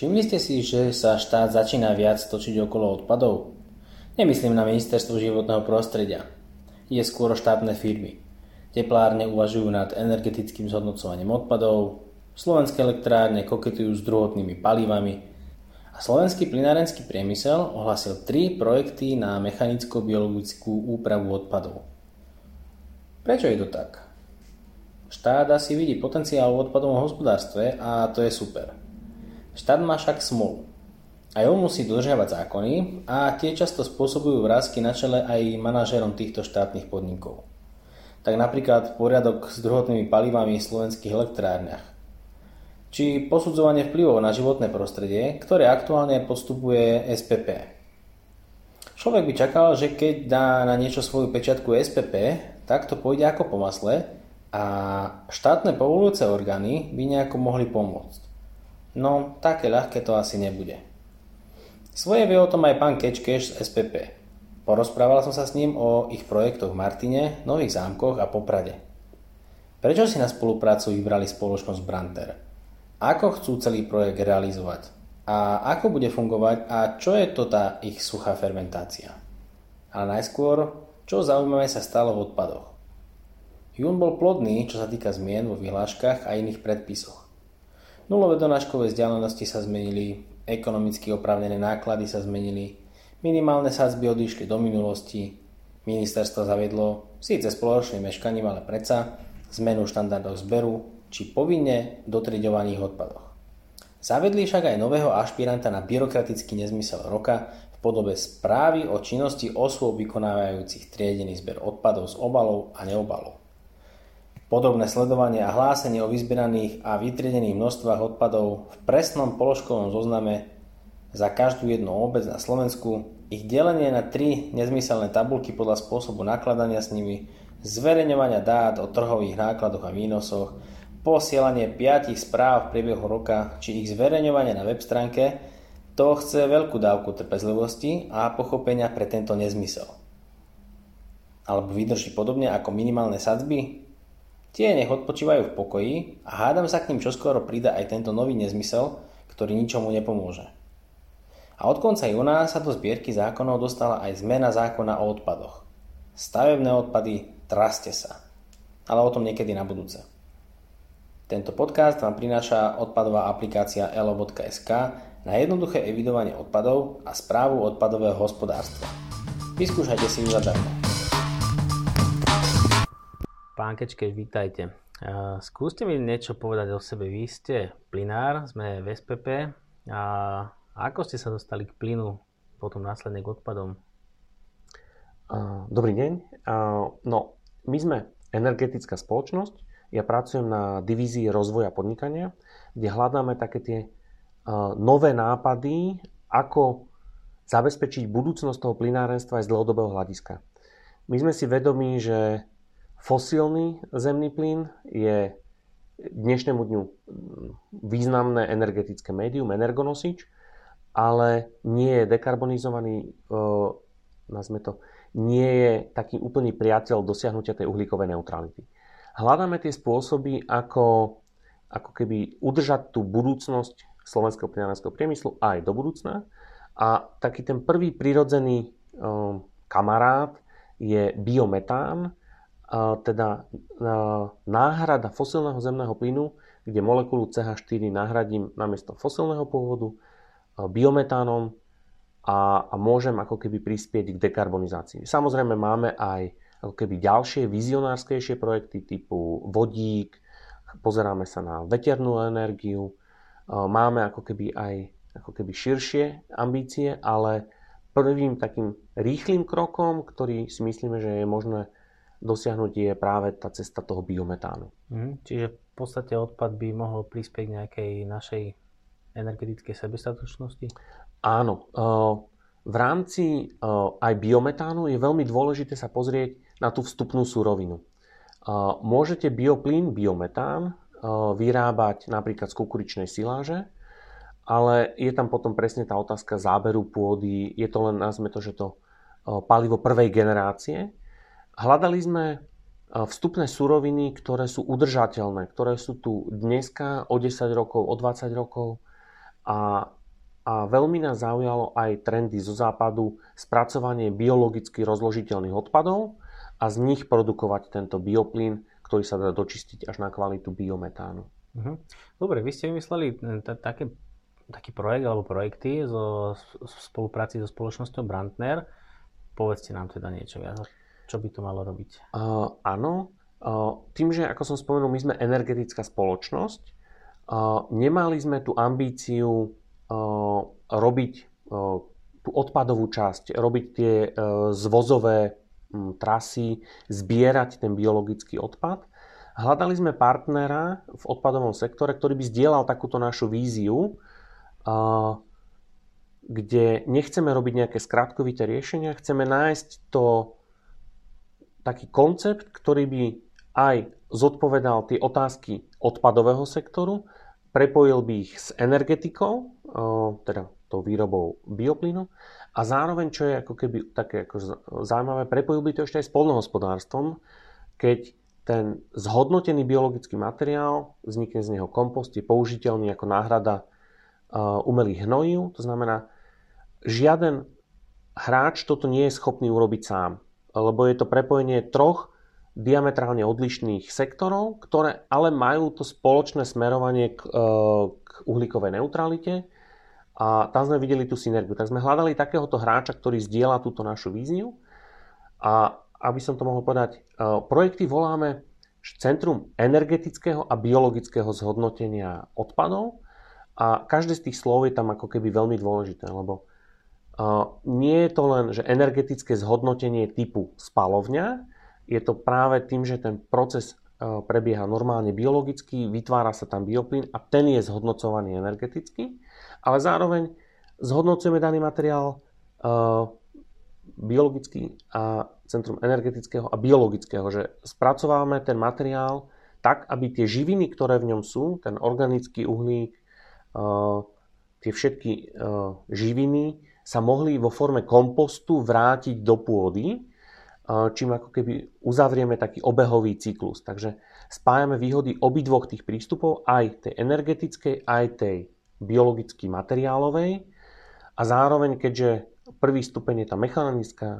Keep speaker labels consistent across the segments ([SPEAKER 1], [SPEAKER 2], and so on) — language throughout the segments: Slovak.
[SPEAKER 1] Všimli ste si, že sa štát začína viac točiť okolo odpadov? Nemyslím na ministerstvo životného prostredia. Je skôr štátne firmy. Teplárne uvažujú nad energetickým zhodnocovaním odpadov, slovenské elektrárne koketujú s druhotnými palivami a slovenský plinárenský priemysel ohlasil tri projekty na mechanicko-biologickú úpravu odpadov. Prečo je to tak? Štát asi vidí potenciál v odpadovom hospodárstve a to je super. Štát má však smolu. Aj on musí dodržiavať zákony a tie často spôsobujú vrázky na čele aj manažérom týchto štátnych podnikov. Tak napríklad poriadok s druhotnými palivami v slovenských elektrárniach. Či posudzovanie vplyvov na životné prostredie, ktoré aktuálne postupuje SPP. Človek by čakal, že keď dá na niečo svoju pečiatku SPP, tak to pôjde ako po masle a štátne povolujúce orgány by nejako mohli pomôcť. No, také ľahké to asi nebude. Svoje vie o tom aj pán Kečkeš z SPP. Porozprával som sa s ním o ich projektoch v Martine, Nových zámkoch a Poprade. Prečo si na spoluprácu vybrali spoločnosť Branter? Ako chcú celý projekt realizovať? A ako bude fungovať a čo je to tá ich suchá fermentácia? Ale najskôr, čo zaujímavé sa stalo v odpadoch? Jún bol plodný, čo sa týka zmien vo vyhláškach a iných predpisoch. Nulové donáškové vzdialenosti sa zmenili, ekonomicky oprávnené náklady sa zmenili, minimálne sadzby odišli do minulosti, ministerstvo zaviedlo, síce spoločným meškaním, ale predsa, zmenu štandardov zberu či povinne dotriďovaných odpadoch. Zavedli však aj nového ašpiranta na byrokratický nezmysel roka v podobe správy o činnosti osôb vykonávajúcich triedený zber odpadov z obalov a neobalov. Podobné sledovanie a hlásenie o vyzberaných a vytriedených množstvách odpadov v presnom položkovom zozname za každú jednu obec na Slovensku, ich delenie na tri nezmyselné tabulky podľa spôsobu nakladania s nimi, zverejňovania dát o trhových nákladoch a výnosoch, posielanie piatich správ v priebehu roka či ich zverejňovanie na web stránke, to chce veľkú dávku trpezlivosti a pochopenia pre tento nezmysel. Alebo vydrží podobne ako minimálne sadzby, Tie nech odpočívajú v pokoji a hádam sa k ním čoskoro prída aj tento nový nezmysel, ktorý ničomu nepomôže. A od konca júna sa do zbierky zákonov dostala aj zmena zákona o odpadoch. Stavebné odpady, traste sa. Ale o tom niekedy na budúce. Tento podcast vám prináša odpadová aplikácia elo.sk na jednoduché evidovanie odpadov a správu odpadového hospodárstva. Vyskúšajte si ju zadarmo. Pán Kečkeš, vítajte. Skúste mi niečo povedať o sebe. Vy ste plinár, sme v SPP. A ako ste sa dostali k plynu, potom následne k odpadom?
[SPEAKER 2] Dobrý deň. No, my sme energetická spoločnosť. Ja pracujem na divízii rozvoja podnikania, kde hľadáme také tie nové nápady, ako zabezpečiť budúcnosť toho plynárenstva aj z dlhodobého hľadiska. My sme si vedomí, že Fosílny zemný plyn je dnešnému dňu významné energetické médium, energonosič, ale nie je dekarbonizovaný, nazme to, nie je taký úplný priateľ dosiahnutia tej uhlíkovej neutrality. Hľadáme tie spôsoby, ako, ako keby udržať tú budúcnosť slovenského plinárenského priemyslu aj do budúcna. A taký ten prvý prirodzený kamarát je biometán, teda náhrada fosilného zemného plynu, kde molekulu CH4 nahradím namiesto fosilného pôvodu biometánom a, a môžem ako keby prispieť k dekarbonizácii. Samozrejme máme aj ako keby ďalšie vizionárskejšie projekty typu vodík, pozeráme sa na veternú energiu, máme ako keby aj ako keby širšie ambície, ale prvým takým rýchlým krokom, ktorý si myslíme, že je možné dosiahnuť je práve tá cesta toho biometánu.
[SPEAKER 1] Mm, čiže v podstate odpad by mohol prispieť k nejakej našej energetickej sebestatočnosti?
[SPEAKER 2] Áno. V rámci aj biometánu je veľmi dôležité sa pozrieť na tú vstupnú surovinu. Môžete bioplyn, biometán vyrábať napríklad z kukuričnej siláže, ale je tam potom presne tá otázka záberu pôdy. Je to len, nazme to, že to palivo prvej generácie, Hľadali sme vstupné suroviny, ktoré sú udržateľné, ktoré sú tu dneska o 10 rokov, o 20 rokov a, a veľmi nás zaujalo aj trendy zo západu, spracovanie biologicky rozložiteľných odpadov a z nich produkovať tento bioplyn, ktorý sa dá dočistiť až na kvalitu biometánu.
[SPEAKER 1] Mhm. Dobre, vy ste vymysleli e, také, taký projekt alebo projekty zo, v spolupráci so spoločnosťou Brandner. Povedzte nám teda niečo viac. Čo by to malo robiť?
[SPEAKER 2] Uh, áno, uh, tým, že ako som spomenul, my sme energetická spoločnosť, uh, nemali sme tú ambíciu uh, robiť uh, tú odpadovú časť, robiť tie uh, zvozové um, trasy, zbierať ten biologický odpad. Hľadali sme partnera v odpadovom sektore, ktorý by zdieľal takúto našu víziu, uh, kde nechceme robiť nejaké skratkovité riešenia, chceme nájsť to taký koncept, ktorý by aj zodpovedal tie otázky odpadového sektoru, prepojil by ich s energetikou, teda tou výrobou bioplynu a zároveň, čo je ako keby také ako zaujímavé, prepojil by to ešte aj s polnohospodárstvom, keď ten zhodnotený biologický materiál, vznikne z neho kompost, je použiteľný ako náhrada umelých hnojív, to znamená, žiaden hráč toto nie je schopný urobiť sám lebo je to prepojenie troch diametrálne odlišných sektorov, ktoré ale majú to spoločné smerovanie k, e, k uhlíkovej neutralite. A tam sme videli tú synergiu. Tak sme hľadali takéhoto hráča, ktorý zdieľa túto našu víziu. A aby som to mohol povedať, e, projekty voláme Centrum energetického a biologického zhodnotenia odpadov. A každé z tých slov je tam ako keby veľmi dôležité, lebo nie je to len, že energetické zhodnotenie typu spalovňa, je to práve tým, že ten proces e, prebieha normálne biologicky, vytvára sa tam bioplyn a ten je zhodnocovaný energeticky, ale zároveň zhodnocujeme daný materiál e, biologický a centrum energetického a biologického, že spracovávame ten materiál tak, aby tie živiny, ktoré v ňom sú, ten organický uhlík, e, tie všetky živiny sa mohli vo forme kompostu vrátiť do pôdy, čím ako keby uzavrieme taký obehový cyklus. Takže spájame výhody obidvoch tých prístupov, aj tej energetickej, aj tej biologicky materiálovej. A zároveň, keďže prvý stupeň je tá mechanická,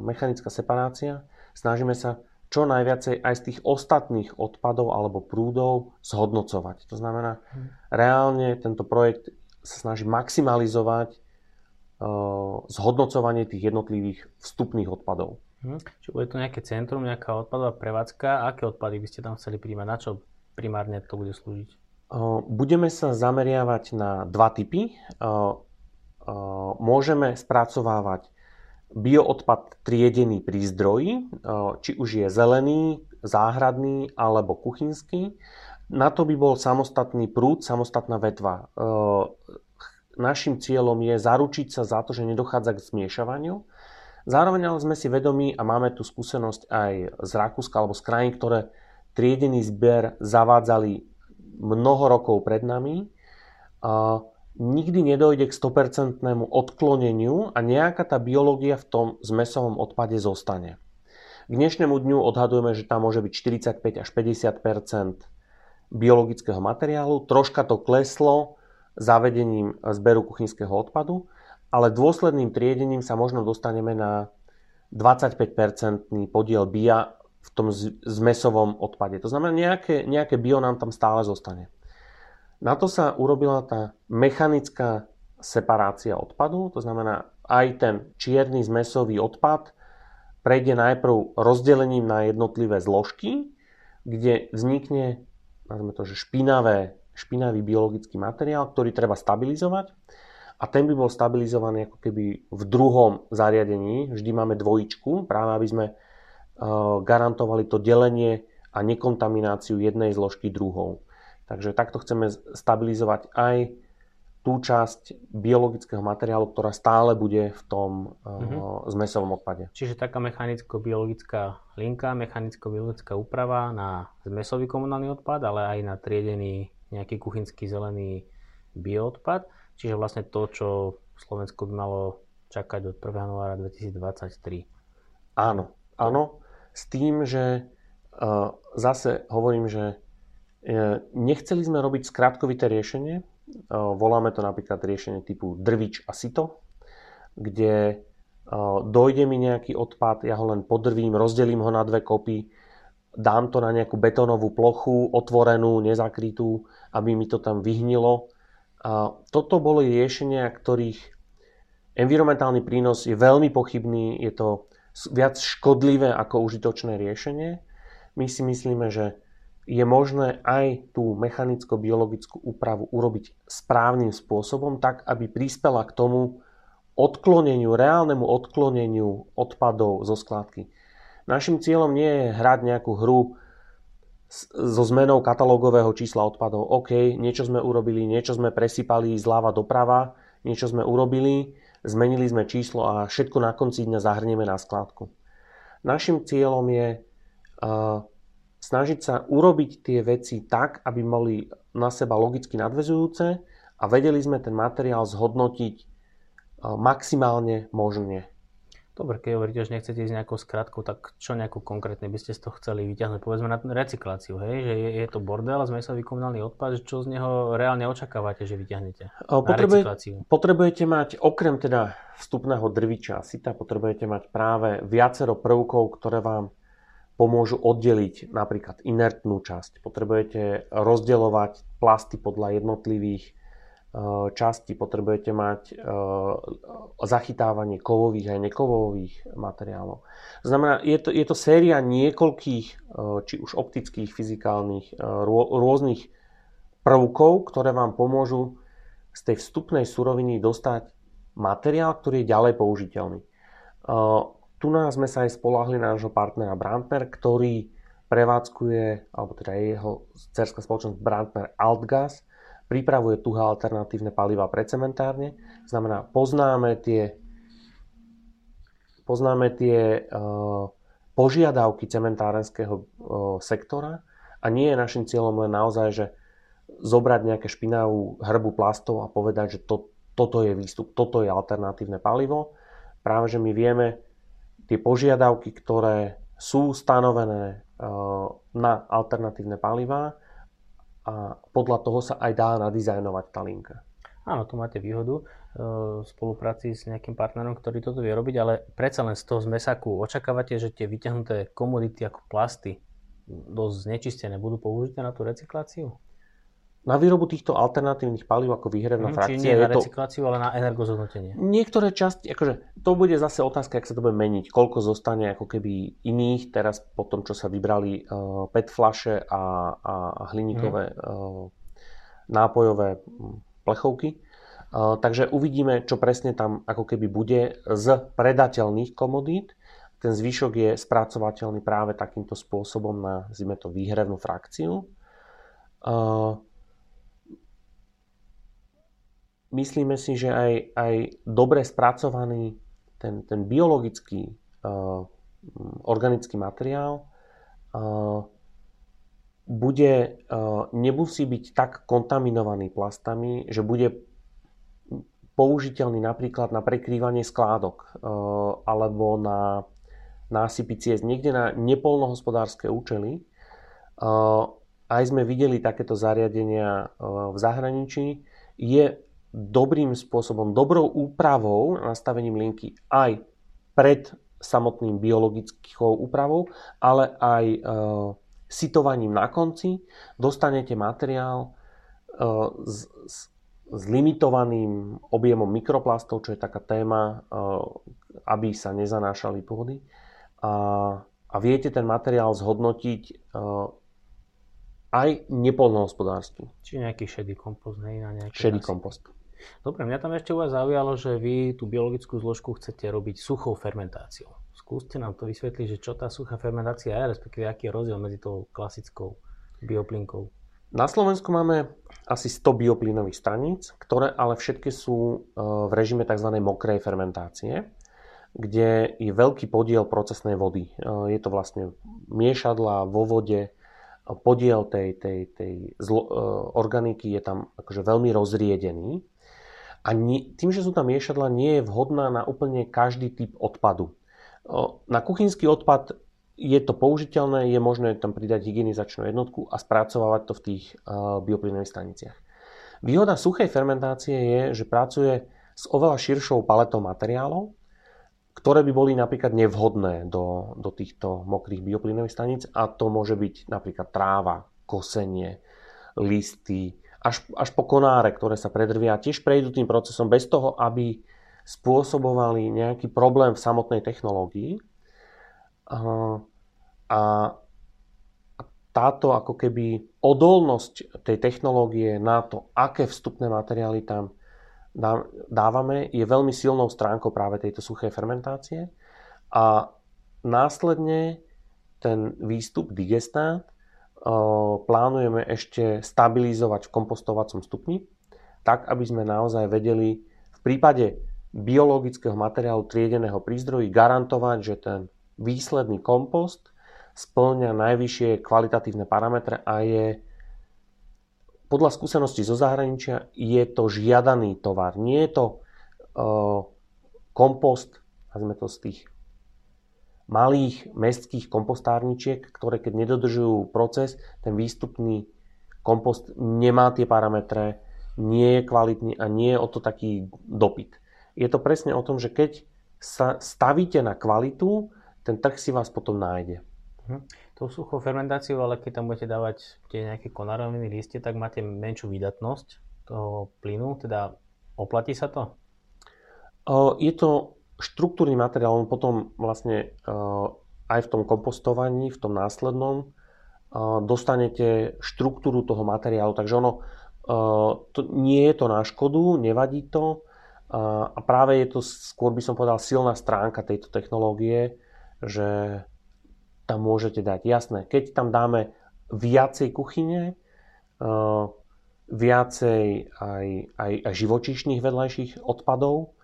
[SPEAKER 2] mechanická separácia, snažíme sa čo najviacej aj z tých ostatných odpadov alebo prúdov zhodnocovať. To znamená, hm. reálne tento projekt sa snaží maximalizovať zhodnocovanie tých jednotlivých vstupných odpadov.
[SPEAKER 1] Hm. Čiže bude to nejaké centrum, nejaká odpadová prevádzka. Aké odpady by ste tam chceli príjmať? Na čo primárne to bude slúžiť?
[SPEAKER 2] Eh, budeme sa zameriavať na dva typy. Eh, môžeme spracovávať bioodpad triedený pri zdroji, či už je zelený, záhradný alebo kuchynský. Na to by bol samostatný prúd, samostatná vetva našim cieľom je zaručiť sa za to, že nedochádza k zmiešavaniu. Zároveň ale sme si vedomí a máme tu skúsenosť aj z Rakúska alebo z krajín, ktoré triedený zber zavádzali mnoho rokov pred nami. A nikdy nedojde k 100% odkloneniu a nejaká tá biológia v tom zmesovom odpade zostane. K dnešnému dňu odhadujeme, že tam môže byť 45 až 50% biologického materiálu. Troška to kleslo, zavedením zberu kuchynského odpadu, ale dôsledným triedením sa možno dostaneme na 25-percentný podiel BIA v tom zmesovom odpade. To znamená, nejaké, nejaké bio nám tam stále zostane. Na to sa urobila tá mechanická separácia odpadu, to znamená aj ten čierny zmesový odpad prejde najprv rozdelením na jednotlivé zložky, kde vznikne, nazvime to, že špinavé špinavý biologický materiál, ktorý treba stabilizovať a ten by bol stabilizovaný ako keby v druhom zariadení. Vždy máme dvojičku, práve aby sme e, garantovali to delenie a nekontamináciu jednej zložky druhou. Takže takto chceme stabilizovať aj tú časť biologického materiálu, ktorá stále bude v tom mm-hmm. zmesovom odpade.
[SPEAKER 1] Čiže taká mechanicko-biologická linka, mechanicko-biologická úprava na zmesový komunálny odpad, ale aj na triedený nejaký kuchynský zelený bioodpad, čiže vlastne to, čo Slovensko by malo čakať od 1. januára 2023.
[SPEAKER 2] Áno, áno, s tým, že uh, zase hovorím, že uh, nechceli sme robiť skrátkovité riešenie, Voláme to napríklad riešenie typu drvič a sito, kde dojde mi nejaký odpad, ja ho len podrvím, rozdelím ho na dve kopy, dám to na nejakú betónovú plochu, otvorenú, nezakrytú, aby mi to tam vyhnilo. A toto boli riešenia, ktorých environmentálny prínos je veľmi pochybný, je to viac škodlivé ako užitočné riešenie. My si myslíme, že je možné aj tú mechanicko-biologickú úpravu urobiť správnym spôsobom, tak aby prispela k tomu odkloneniu, reálnemu odkloneniu odpadov zo skládky. Našim cieľom nie je hrať nejakú hru so zmenou katalógového čísla odpadov. OK, niečo sme urobili, niečo sme presypali zľava doprava, niečo sme urobili, zmenili sme číslo a všetko na konci dňa zahrnieme na skládku. Našim cieľom je uh, snažiť sa urobiť tie veci tak, aby boli na seba logicky nadvezujúce a vedeli sme ten materiál zhodnotiť e, maximálne možne.
[SPEAKER 1] Dobre, keď hovoríte, že nechcete ísť nejakou skratkou, tak čo nejakú konkrétne by ste z toho chceli vyťahnuť? Povedzme na recykláciu, hej? že je, je to bordel a zmesový komunálny odpad, čo z neho reálne očakávate, že vyťahnete Potrebuje, recykláciu?
[SPEAKER 2] Potrebujete mať, okrem teda vstupného drviča a sita, potrebujete mať práve viacero prvkov, ktoré vám pomôžu oddeliť napríklad inertnú časť. Potrebujete rozdeľovať plasty podľa jednotlivých e, častí, potrebujete mať e, zachytávanie kovových aj nekovových materiálov. Znamená, je to, je to séria niekoľkých, e, či už optických, fyzikálnych, rôznych prvkov, ktoré vám pomôžu z tej vstupnej suroviny dostať materiál, ktorý je ďalej použiteľný. Tu nás sme sa aj spolahli na nášho partnera Brandner, ktorý prevádzkuje, alebo teda jeho cerská spoločnosť Brandner Altgas, pripravuje tuhé alternatívne paliva pre cementárne. Znamená, poznáme tie, poznáme tie uh, požiadavky cementárenského uh, sektora a nie je našim cieľom len naozaj, že zobrať nejaké špinavú hrbu plastov a povedať, že to, toto je výstup, toto je alternatívne palivo. Práve, že my vieme tie požiadavky, ktoré sú stanovené eh, na alternatívne palivá a podľa toho sa aj dá nadizajnovať tá linka.
[SPEAKER 1] Áno, tu máte výhodu eh, v spolupráci s nejakým partnerom, ktorý toto vie robiť, ale predsa len z toho zmesaku očakávate, že tie vyťahnuté komodity ako plasty dosť znečistené budú použité na tú recykláciu?
[SPEAKER 2] Na výrobu týchto alternatívnych palív ako výhrevná mm, frakcia.
[SPEAKER 1] Čiže nie na recykláciu, to... ale na energozhodnotenie.
[SPEAKER 2] Niektoré časti, akože to bude zase otázka, ak sa to bude meniť, koľko zostane ako keby iných, teraz po tom, čo sa vybrali uh, PET flaše a, a, a hliníkové mm. uh, nápojové hm, plechovky. Uh, takže uvidíme, čo presne tam ako keby bude z predateľných komodít. Ten zvyšok je spracovateľný práve takýmto spôsobom na, zime to, výhrevnú frakciu. Uh, myslíme si, že aj, aj dobre spracovaný ten, ten biologický uh, organický materiál uh, bude, uh, nemusí byť tak kontaminovaný plastami, že bude použiteľný napríklad na prekrývanie skládok uh, alebo na násypy ciest, niekde na nepolnohospodárske účely. Uh, aj sme videli takéto zariadenia uh, v zahraničí. Je dobrým spôsobom, dobrou úpravou, nastavením linky aj pred samotným biologickou úpravou, ale aj e, sitovaním na konci dostanete materiál e, s, s, s limitovaným objemom mikroplastov, čo je taká téma, e, aby sa nezanášali pôdy. A, a viete ten materiál zhodnotiť e, aj nepolnohospodársky.
[SPEAKER 1] Či nejaký šedý kompost, hej, na nejaký
[SPEAKER 2] Šedý kompost.
[SPEAKER 1] Dobre, mňa tam ešte u vás zaujalo, že vy tú biologickú zložku chcete robiť suchou fermentáciou. Skúste nám to vysvetliť, že čo tá suchá fermentácia je, respektíve aký je rozdiel medzi tou klasickou bioplinkou.
[SPEAKER 2] Na Slovensku máme asi 100 bioplynových staníc, ktoré ale všetky sú e, v režime tzv. mokrej fermentácie, kde je veľký podiel procesnej vody. E, je to vlastne miešadla vo vode, podiel tej, tej, tej zlo, e, organiky je tam akože veľmi rozriedený a nie, tým, že sú tam miešadla, nie je vhodná na úplne každý typ odpadu. Na kuchynský odpad je to použiteľné, je možné tam pridať hygienizačnú jednotku a spracovávať to v tých bioplynových staniciach. Výhoda suchej fermentácie je, že pracuje s oveľa širšou paletou materiálov, ktoré by boli napríklad nevhodné do, do týchto mokrých bioplynových staníc a to môže byť napríklad tráva, kosenie, listy, až, až po konáre, ktoré sa predrvia, tiež prejdú tým procesom bez toho, aby spôsobovali nejaký problém v samotnej technológii. A, a táto ako keby odolnosť tej technológie na to, aké vstupné materiály tam dávame, je veľmi silnou stránkou práve tejto suchej fermentácie. A následne ten výstup digestát plánujeme ešte stabilizovať v kompostovacom stupni, tak aby sme naozaj vedeli v prípade biologického materiálu triedeného pri garantovať, že ten výsledný kompost splňa najvyššie kvalitatívne parametre a je podľa skúseností zo zahraničia je to žiadaný tovar. Nie je to uh, kompost, nazvime to z tých malých mestských kompostárničiek, ktoré keď nedodržujú proces, ten výstupný kompost nemá tie parametre, nie je kvalitný a nie je o to taký dopyt. Je to presne o tom, že keď sa stavíte na kvalitu, ten trh si vás potom nájde.
[SPEAKER 1] Hm. Tou suchou fermentáciou, ale keď tam budete dávať tie nejaké konároviny listie, tak máte menšiu výdatnosť toho plynu, teda oplatí sa to?
[SPEAKER 2] Je to štruktúrny materiál, on potom vlastne aj v tom kompostovaní, v tom následnom, dostanete štruktúru toho materiálu, takže ono to, nie je to na škodu, nevadí to a práve je to skôr by som povedal silná stránka tejto technológie, že tam môžete dať. Jasné, keď tam dáme viacej kuchyne, viacej aj, aj, aj živočíšnych vedľajších odpadov,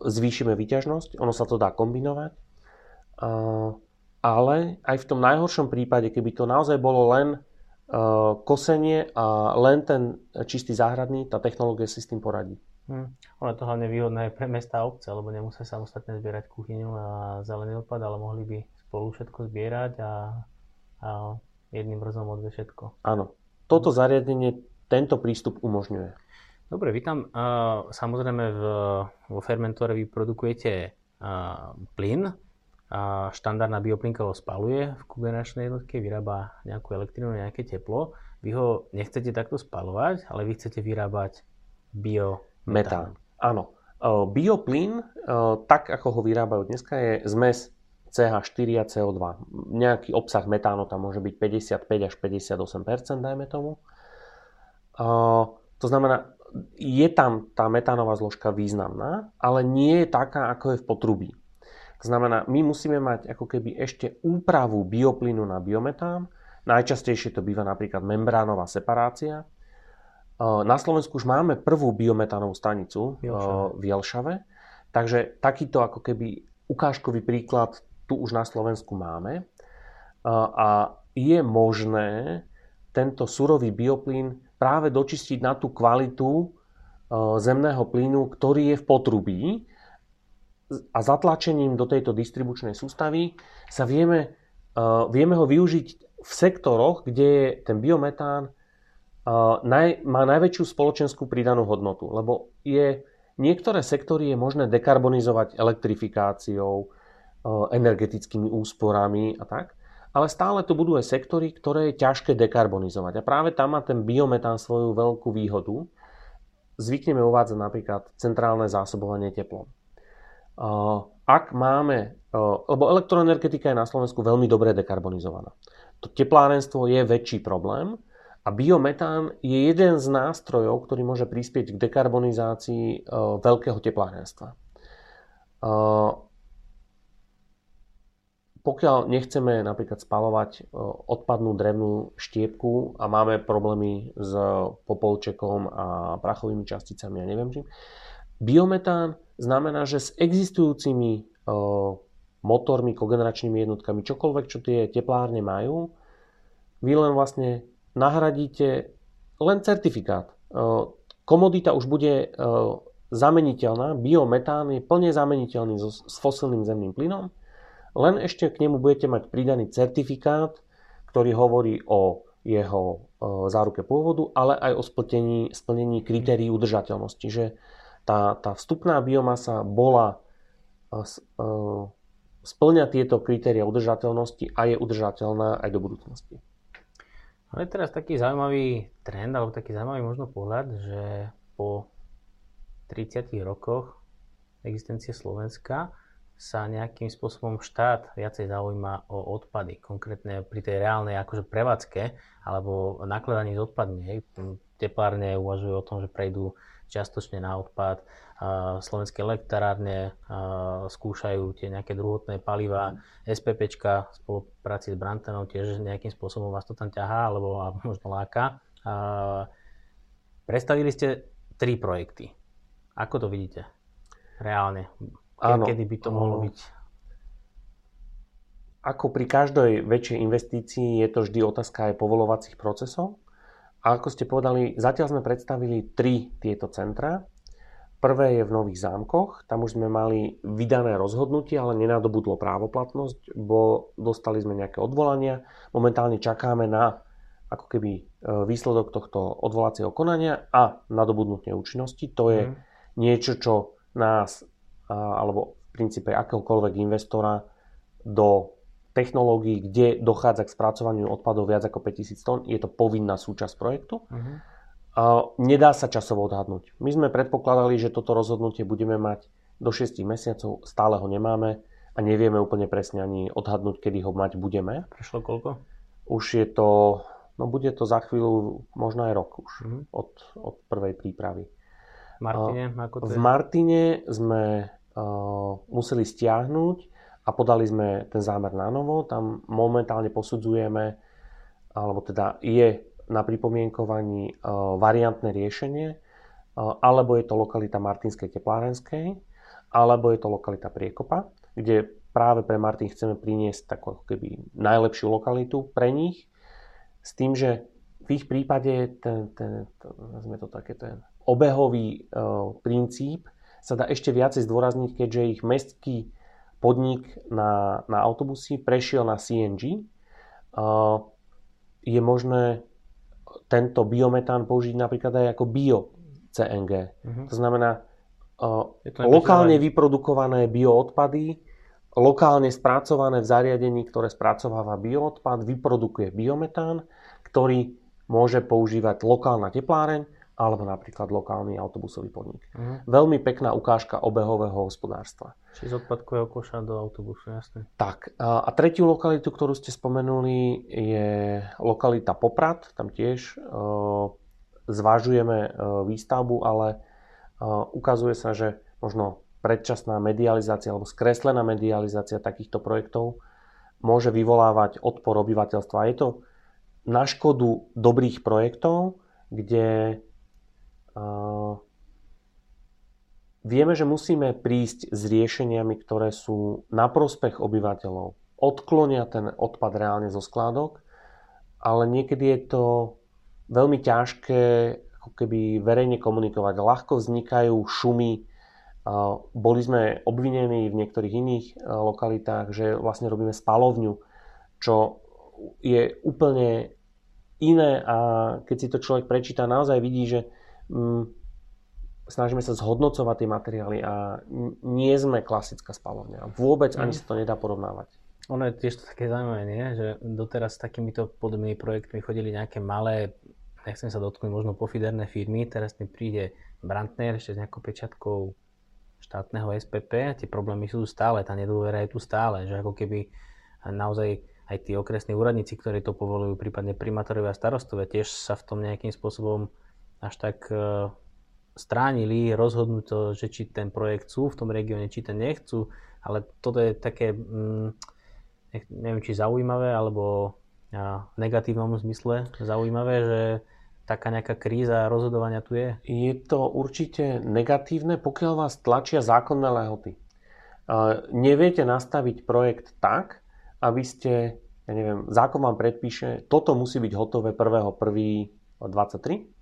[SPEAKER 2] zvýšime výťažnosť, ono sa to dá kombinovať. Ale aj v tom najhoršom prípade, keby to naozaj bolo len kosenie a len ten čistý záhradný, tá technológia si s tým poradí.
[SPEAKER 1] Hmm. Ono je to hlavne výhodné pre mesta a obce, lebo nemusia samostatne zbierať kuchyňu a zelený odpad, ale mohli by spolu všetko zbierať a, a jedným brzom odve všetko.
[SPEAKER 2] Áno. Toto zariadenie tento prístup umožňuje.
[SPEAKER 1] Dobre, vy tam samozrejme v, vo fermentore vy produkujete uh, plyn, štandardná bioplynka ho spaluje v kugenačnej jednotke, vyrába nejakú elektrínu, nejaké teplo. Vy ho nechcete takto spalovať, ale vy chcete vyrábať biometán.
[SPEAKER 2] Áno. Bioplyn, tak ako ho vyrábajú dneska, je zmes CH4 a CO2. Nejaký obsah metánu tam môže byť 55 až 58 dajme tomu. To znamená, je tam tá metánová zložka významná, ale nie je taká, ako je v potrubí. To znamená, my musíme mať ako keby ešte úpravu bioplynu na biometán. Najčastejšie to býva napríklad membránová separácia. Na Slovensku už máme prvú biometánovú stanicu v Jelšave. Takže takýto ako keby ukážkový príklad tu už na Slovensku máme. A je možné tento surový bioplyn práve dočistiť na tú kvalitu zemného plynu, ktorý je v potrubí a zatlačením do tejto distribučnej sústavy sa vieme, vieme ho využiť v sektoroch, kde je ten biometán má najväčšiu spoločenskú pridanú hodnotu, lebo je, niektoré sektory je možné dekarbonizovať elektrifikáciou, energetickými úsporami a tak. Ale stále to budú aj sektory, ktoré je ťažké dekarbonizovať. A práve tam má ten biometán svoju veľkú výhodu. Zvykneme uvádzať napríklad centrálne zásobovanie teplom. Ak máme, lebo elektroenergetika je na Slovensku veľmi dobre dekarbonizovaná. To teplárenstvo je väčší problém a biometán je jeden z nástrojov, ktorý môže prispieť k dekarbonizácii veľkého teplárenstva pokiaľ nechceme napríklad spalovať e, odpadnú drevnú štiepku a máme problémy s popolčekom a prachovými časticami a neviem čím, biometán znamená, že s existujúcimi e, motormi, kogeneračnými jednotkami, čokoľvek, čo tie teplárne majú, vy len vlastne nahradíte len certifikát. E, komodita už bude zameniteľná, biometán je plne zameniteľný s fosilným zemným plynom, len ešte k nemu budete mať pridaný certifikát, ktorý hovorí o jeho záruke pôvodu, ale aj o splnení, splnení kritérií udržateľnosti. Že tá, tá vstupná biomasa bola splňa tieto kritéria udržateľnosti a je udržateľná aj do budúcnosti.
[SPEAKER 1] Ale teraz taký zaujímavý trend, alebo taký zaujímavý možno pohľad, že po 30 rokoch existencie Slovenska sa nejakým spôsobom štát viacej zaujíma o odpady, konkrétne pri tej reálnej akože prevádzke alebo nakladaní s odpadmi. Teplárne uvažujú o tom, že prejdú čiastočne na odpad. Slovenské elektrárne skúšajú tie nejaké druhotné paliva. SPPčka v spolupráci s Brantanom tiež nejakým spôsobom vás to tam ťahá alebo možno láka. Predstavili ste tri projekty. Ako to vidíte? Reálne. Áno. Kedy by to mohlo byť?
[SPEAKER 2] Ako pri každej väčšej investícii je to vždy otázka aj povolovacích procesov. A ako ste povedali, zatiaľ sme predstavili tri tieto centra. Prvé je v Nových zámkoch, tam už sme mali vydané rozhodnutie, ale nenadobudlo právoplatnosť, bo dostali sme nejaké odvolania. Momentálne čakáme na ako keby e, výsledok tohto odvolacieho konania a nadobudnutie účinnosti. To je mm. niečo, čo nás alebo v princípe akéhokoľvek investora do technológií, kde dochádza k spracovaniu odpadov viac ako 5000 tón, je to povinná súčasť projektu. Uh-huh. A nedá sa časovo odhadnúť. My sme predpokladali, že toto rozhodnutie budeme mať do 6 mesiacov, stále ho nemáme a nevieme úplne presne ani odhadnúť, kedy ho mať budeme.
[SPEAKER 1] Prešlo koľko?
[SPEAKER 2] Už je to, no bude to za chvíľu možno aj rok už uh-huh. od, od prvej prípravy.
[SPEAKER 1] Martine, ako to
[SPEAKER 2] v je? Martine sme uh, museli stiahnuť a podali sme ten zámer na novo. Tam momentálne posudzujeme, alebo teda je na pripomienkovaní e, variantné riešenie, e, alebo je to lokalita Martinskej teplárenskej, alebo je to lokalita Priekopa, kde práve pre Martin chceme priniesť takú keby najlepšiu lokalitu pre nich, s tým, že v ich prípade ten, ten, ten, to také, ten obehový uh, princíp sa dá ešte viacej zdôrazniť, keďže ich mestský podnik na, na autobusy prešiel na CNG. Uh, je možné tento biometán použiť napríklad aj ako bio CNG. Mhm. To znamená uh, to lokálne vyprodukované bioodpady, lokálne spracované v zariadení, ktoré spracováva bioodpad, vyprodukuje biometán, ktorý môže používať lokálna tepláreň alebo napríklad lokálny autobusový podnik. Uh-huh. Veľmi pekná ukážka obehového hospodárstva.
[SPEAKER 1] Čiže z odpadkového koša do autobusu, jasne.
[SPEAKER 2] Tak. A tretiu lokalitu, ktorú ste spomenuli, je lokalita Poprad. Tam tiež uh, zvažujeme uh, výstavbu, ale uh, ukazuje sa, že možno predčasná medializácia alebo skreslená medializácia takýchto projektov môže vyvolávať odpor obyvateľstva. Je to na škodu dobrých projektov, kde vieme, že musíme prísť s riešeniami, ktoré sú na prospech obyvateľov. Odklonia ten odpad reálne zo skládok, ale niekedy je to veľmi ťažké ako keby verejne komunikovať. Ľahko vznikajú šumy. Boli sme obvinení v niektorých iných lokalitách, že vlastne robíme spalovňu, čo je úplne iné a keď si to človek prečíta, naozaj vidí, že snažíme sa zhodnocovať tie materiály a nie sme klasická spalovňa. Vôbec ani mm. sa to nedá porovnávať.
[SPEAKER 1] Ono je tiež to také zaujímavé, nie? že doteraz s takýmito podobnými projektmi chodili nejaké malé, nechcem sa dotknúť, možno pofiderné firmy, teraz mi príde Brandner ešte s nejakou pečiatkou štátneho SPP a tie problémy sú stále, tá nedôvera je tu stále, že ako keby naozaj aj tí okresní úradníci, ktorí to povolujú, prípadne primátorovia a starostovia, tiež sa v tom nejakým spôsobom až tak e, stránili rozhodnúť to, že či ten projekt sú v tom regióne, či ten nechcú, ale toto je také, mm, neviem či zaujímavé, alebo v negatívnom zmysle zaujímavé, že taká nejaká kríza rozhodovania tu je?
[SPEAKER 2] Je to určite negatívne, pokiaľ vás tlačia zákonné lehoty. Neviete nastaviť projekt tak, aby ste, ja neviem, zákon vám predpíše, toto musí byť hotové 1.1.23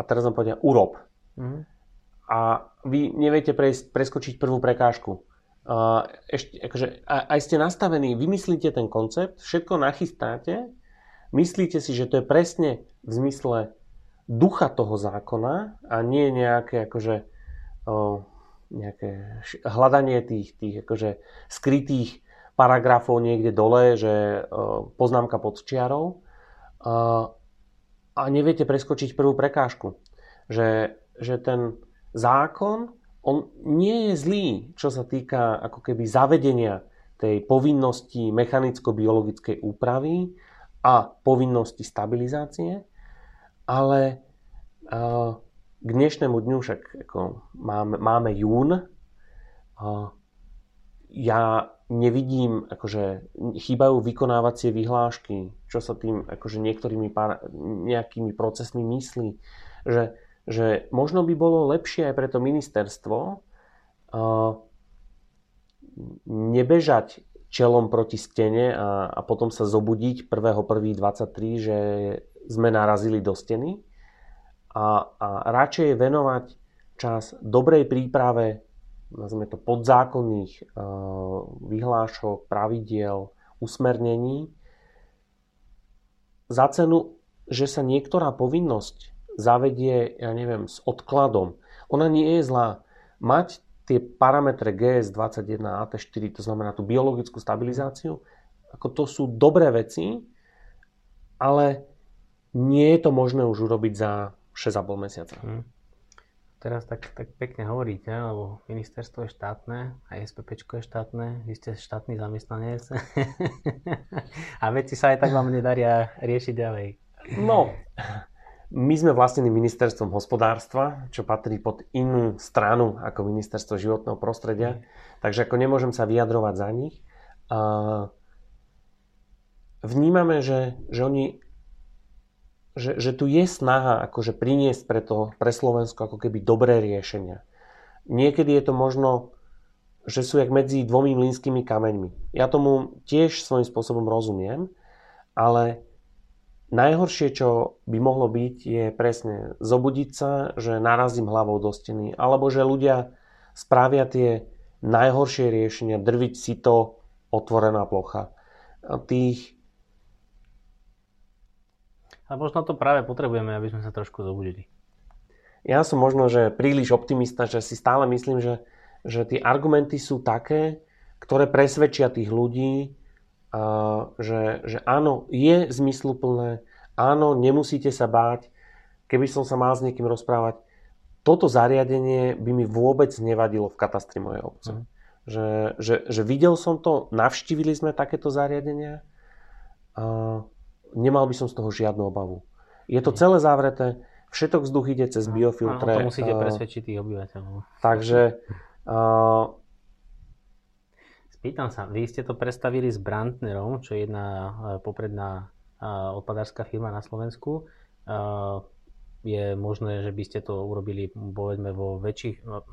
[SPEAKER 2] a teraz vám povedia urob. Mm. A vy neviete prejsť, preskočiť prvú prekážku. Uh, ešte, akože, aj ste nastavení, vymyslíte ten koncept, všetko nachystáte myslíte si, že to je presne v zmysle ducha toho zákona a nie nejaké akože o, nejaké hľadanie tých, tých akože skrytých paragrafov niekde dole, že o, poznámka pod čiarou a, a neviete preskočiť prvú prekážku. Že, že ten zákon, on nie je zlý, čo sa týka ako keby zavedenia tej povinnosti mechanicko-biologickej úpravy a povinnosti stabilizácie, ale uh, k dnešnému dňu však ako máme, máme jún. Uh, ja nevidím, akože chýbajú vykonávacie vyhlášky, čo sa tým akože niektorými pár, nejakými procesmi myslí, že, že možno by bolo lepšie aj pre to ministerstvo uh, nebežať čelom proti stene a, a potom sa zobudiť 1.1.23, že sme narazili do steny. A, a radšej venovať čas dobrej príprave nazvime to podzákonných uh, vyhlášok, pravidiel, usmernení za cenu, že sa niektorá povinnosť zavedie, ja neviem, s odkladom. Ona nie je zlá. Mať tie parametre GS21 a AT4, to znamená tú biologickú stabilizáciu, ako to sú dobré veci, ale nie je to možné už urobiť za 6,5 mesiaca. Hmm.
[SPEAKER 1] Teraz tak, tak pekne hovoríte, lebo ministerstvo je štátne, aj SPP je štátne, vy ste štátny zamestnanec a veci sa aj tak vám nedaria riešiť ďalej.
[SPEAKER 2] No, my sme vlastnení ministerstvom hospodárstva, čo patrí pod inú stranu ako ministerstvo životného prostredia, mm. takže ako nemôžem sa vyjadrovať za nich. Vnímame, že, že oni že, že tu je snaha akože priniesť pre, to, pre Slovensko ako keby dobré riešenia. Niekedy je to možno, že sú jak medzi dvomi mlínskymi kameňmi. Ja tomu tiež svojím spôsobom rozumiem, ale najhoršie, čo by mohlo byť, je presne zobudiť sa, že narazím hlavou do steny, alebo že ľudia spravia tie najhoršie riešenia, drviť si to otvorená plocha. Tých
[SPEAKER 1] a možno to práve potrebujeme, aby sme sa trošku zobudili.
[SPEAKER 2] Ja som možno, že príliš optimista, že si stále myslím, že, že tie argumenty sú také, ktoré presvedčia tých ľudí, že, že áno, je zmysluplné, áno, nemusíte sa báť, keby som sa mal s niekým rozprávať, toto zariadenie by mi vôbec nevadilo v katastri mojej obce. Mm. Že, že, že videl som to, navštívili sme takéto zariadenia, nemal by som z toho žiadnu obavu. Je to celé zavreté, všetok vzduch ide cez no, biofiltre.
[SPEAKER 1] to musíte presvedčiť tých obyvateľov.
[SPEAKER 2] Takže... Uh,
[SPEAKER 1] Spýtam sa, vy ste to predstavili s Brandnerom, čo je jedna uh, popredná odpadárska firma na Slovensku. Je možné, že by ste to urobili povedzme vo väčších, no,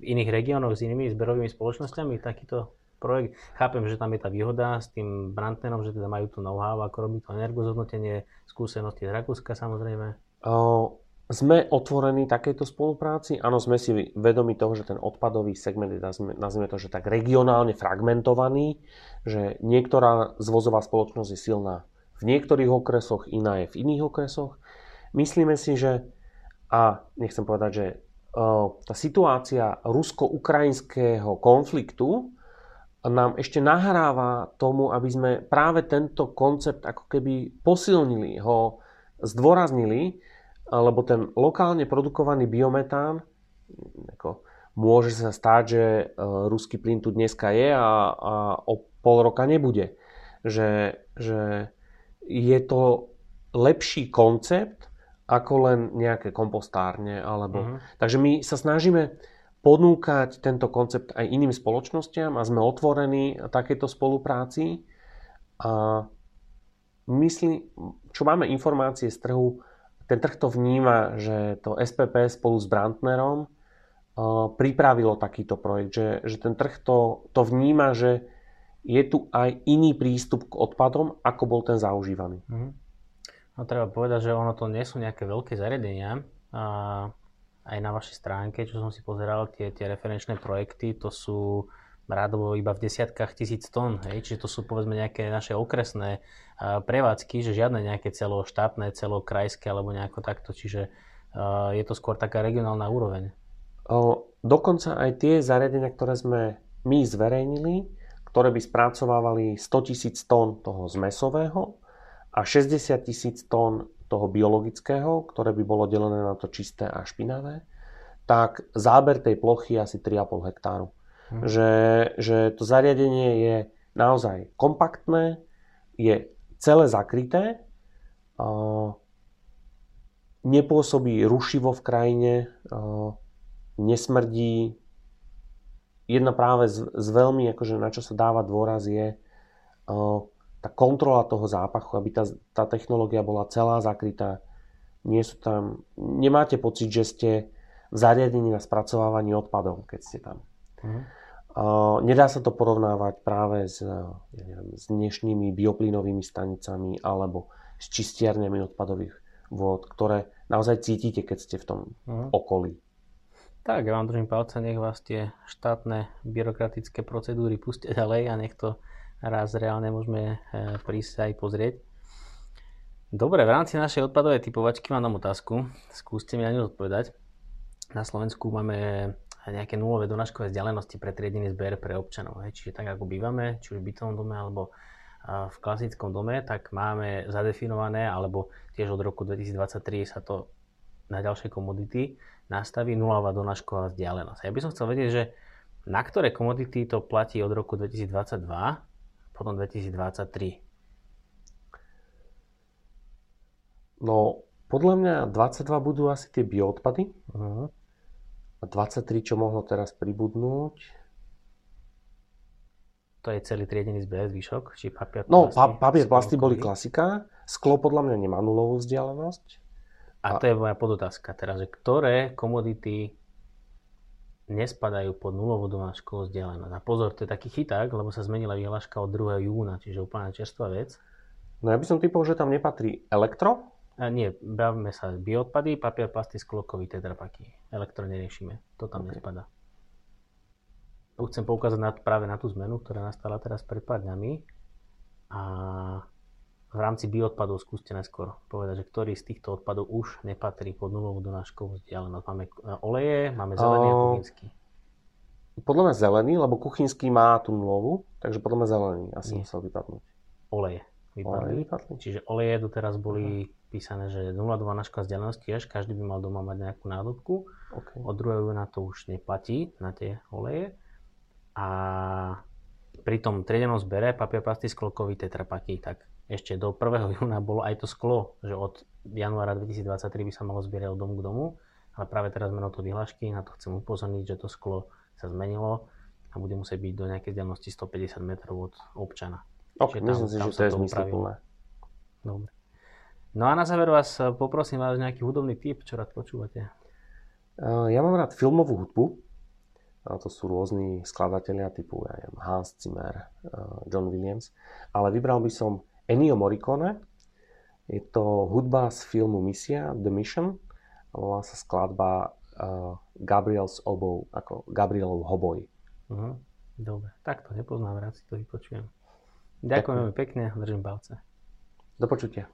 [SPEAKER 1] v iných regiónoch s inými zberovými spoločnosťami, takýto projekt. Chápem, že tam je tá výhoda s tým Brandnerom, že teda majú tu know-how, ako robiť to energozhodnotenie, skúsenosti z Rakúska samozrejme.
[SPEAKER 2] O, sme otvorení takejto spolupráci. Áno, sme si vedomi toho, že ten odpadový segment je, nazvime to, že tak regionálne fragmentovaný, že niektorá zvozová spoločnosť je silná v niektorých okresoch, iná je v iných okresoch. Myslíme si, že a nechcem povedať, že tá situácia rusko-ukrajinského konfliktu nám ešte nahráva tomu, aby sme práve tento koncept ako keby posilnili, ho zdôraznili, lebo ten lokálne produkovaný biometán, ako, môže sa stať, že e, ruský plyn tu dneska je a, a o pol roka nebude. Že, že je to lepší koncept ako len nejaké kompostárne. Alebo... Uh-huh. Takže my sa snažíme ponúkať tento koncept aj iným spoločnostiam a sme otvorení takéto spolupráci. A myslí, čo máme informácie z trhu, ten trh to vníma, že to SPP spolu s Brandnerom pripravilo takýto projekt, že, že ten trh to, to vníma, že je tu aj iný prístup k odpadom, ako bol ten zaužívaný. Mm.
[SPEAKER 1] No treba povedať, že ono to nie sú nejaké veľké zariadenia. A aj na vašej stránke, čo som si pozeral, tie, tie referenčné projekty, to sú rádovo iba v desiatkách tisíc tón, hej? čiže to sú povedzme nejaké naše okresné prevádzky, že žiadne nejaké celoštátne, celokrajské alebo nejako takto, čiže je to skôr taká regionálna úroveň.
[SPEAKER 2] O, dokonca aj tie zariadenia, ktoré sme my zverejnili, ktoré by spracovávali 100 tisíc tón toho zmesového a 60 tisíc tón toho biologického, ktoré by bolo delené na to čisté a špinavé, tak záber tej plochy je asi 3,5 hektáru. Hm. Že, že to zariadenie je naozaj kompaktné, je celé zakryté, nepôsobí rušivo v krajine, nesmrdí. Jedna práve z, z veľmi, akože na čo sa dáva dôraz je tá kontrola toho zápachu, aby tá, tá technológia bola celá zakrytá. Nie sú tam, nemáte pocit, že ste v zariadení na spracovávanie odpadov, keď ste tam. Mhm. Uh, nedá sa to porovnávať práve s, ja neviem, s dnešnými bioplynovými stanicami alebo s čistiarniami odpadových vôd, ktoré naozaj cítite, keď ste v tom uh-huh. okolí.
[SPEAKER 1] Tak, ja vám držím palce, nech vás tie štátne byrokratické procedúry pustia ďalej a nech to raz reálne môžeme e, prísť aj pozrieť. Dobre, v rámci našej odpadovej typovačky mám dám otázku. Skúste mi na ňu odpovedať. Na Slovensku máme nejaké nulové donáškové vzdialenosti pre triedený zber pre občanov. Čiže tak ako bývame, či už v bytovom dome alebo v klasickom dome, tak máme zadefinované, alebo tiež od roku 2023 sa to na ďalšie komodity nastaví nulová donášková vzdialenosť. Ja by som chcel vedieť, že na ktoré komodity to platí od roku 2022, potom 2023.
[SPEAKER 2] No, podľa mňa 22 budú asi tie bioodpady. Uh-huh. A 23, čo mohlo teraz pribudnúť?
[SPEAKER 1] To je celý triedený zber, zvyšok? Či papier,
[SPEAKER 2] no, plasty, pa, papier, plasty boli klasika. Sklo podľa mňa nemá nulovú vzdialenosť.
[SPEAKER 1] A, a to je moja podotázka teraz, že ktoré komodity nespadajú pod nulovú domáčkovú vzdialenosť. A pozor, to je taký chyták, lebo sa zmenila vyhláška od 2. júna, čiže úplne čerstvá vec.
[SPEAKER 2] No ja by som typol, že tam nepatrí elektro,
[SPEAKER 1] a nie, bavíme sa bioodpady, papier, plasty, sklokový tetrapaky. Elektro neriešime. To tam okay. nespada. Tu chcem poukázať na, práve na tú zmenu, ktorá nastala teraz pred pár dňami. A v rámci bioodpadov skúste neskôr povedať, že ktorý z týchto odpadov už nepatrí pod nulovú donáškovú vzdialenosť. Máme oleje, máme zelený a kuchynský.
[SPEAKER 2] Podľa mňa zelený, lebo kuchynský má tú nulovú, takže podľa mňa zelený asi musel vypadnúť.
[SPEAKER 1] Oleje vypadli. Oleje vypadli. Čiže oleje doteraz boli písané, že 0,2 naška vzdialenosť tiež, každý by mal doma mať nejakú nádobku. Okay. Od 2. júna to už neplatí na tie oleje. A pri tom triedenom zbere papier, plasty, sklokový tetrapaky, tak ešte do 1. júna bolo aj to sklo, že od januára 2023 by sa malo zbierať od domu k domu, ale práve teraz sme na to vyhlášky, na to chcem upozorniť, že to sklo sa zmenilo a bude musieť byť do nejakej vzdialenosti 150 metrov od občana.
[SPEAKER 2] Ok, myslím si, že to je zmysluplné.
[SPEAKER 1] Dobre. No a na záver vás eh, poprosím vás nejaký hudobný tip, čo rád počúvate.
[SPEAKER 2] Eh, ja mám rád filmovú hudbu. A to sú rôzni skladatelia typu ja neviem, Hans Zimmer, eh, John Williams. Ale vybral by som Ennio Morricone. Je to hudba z filmu Misia, The Mission. Volá sa skladba Gabriel's Oboe, ako Gabrielov hoboj.
[SPEAKER 1] Uh-huh. Dobre, tak to nepoznám, rád si to vypočujem. Ďakujem veľmi pekne, držím palce.
[SPEAKER 2] Do počutia.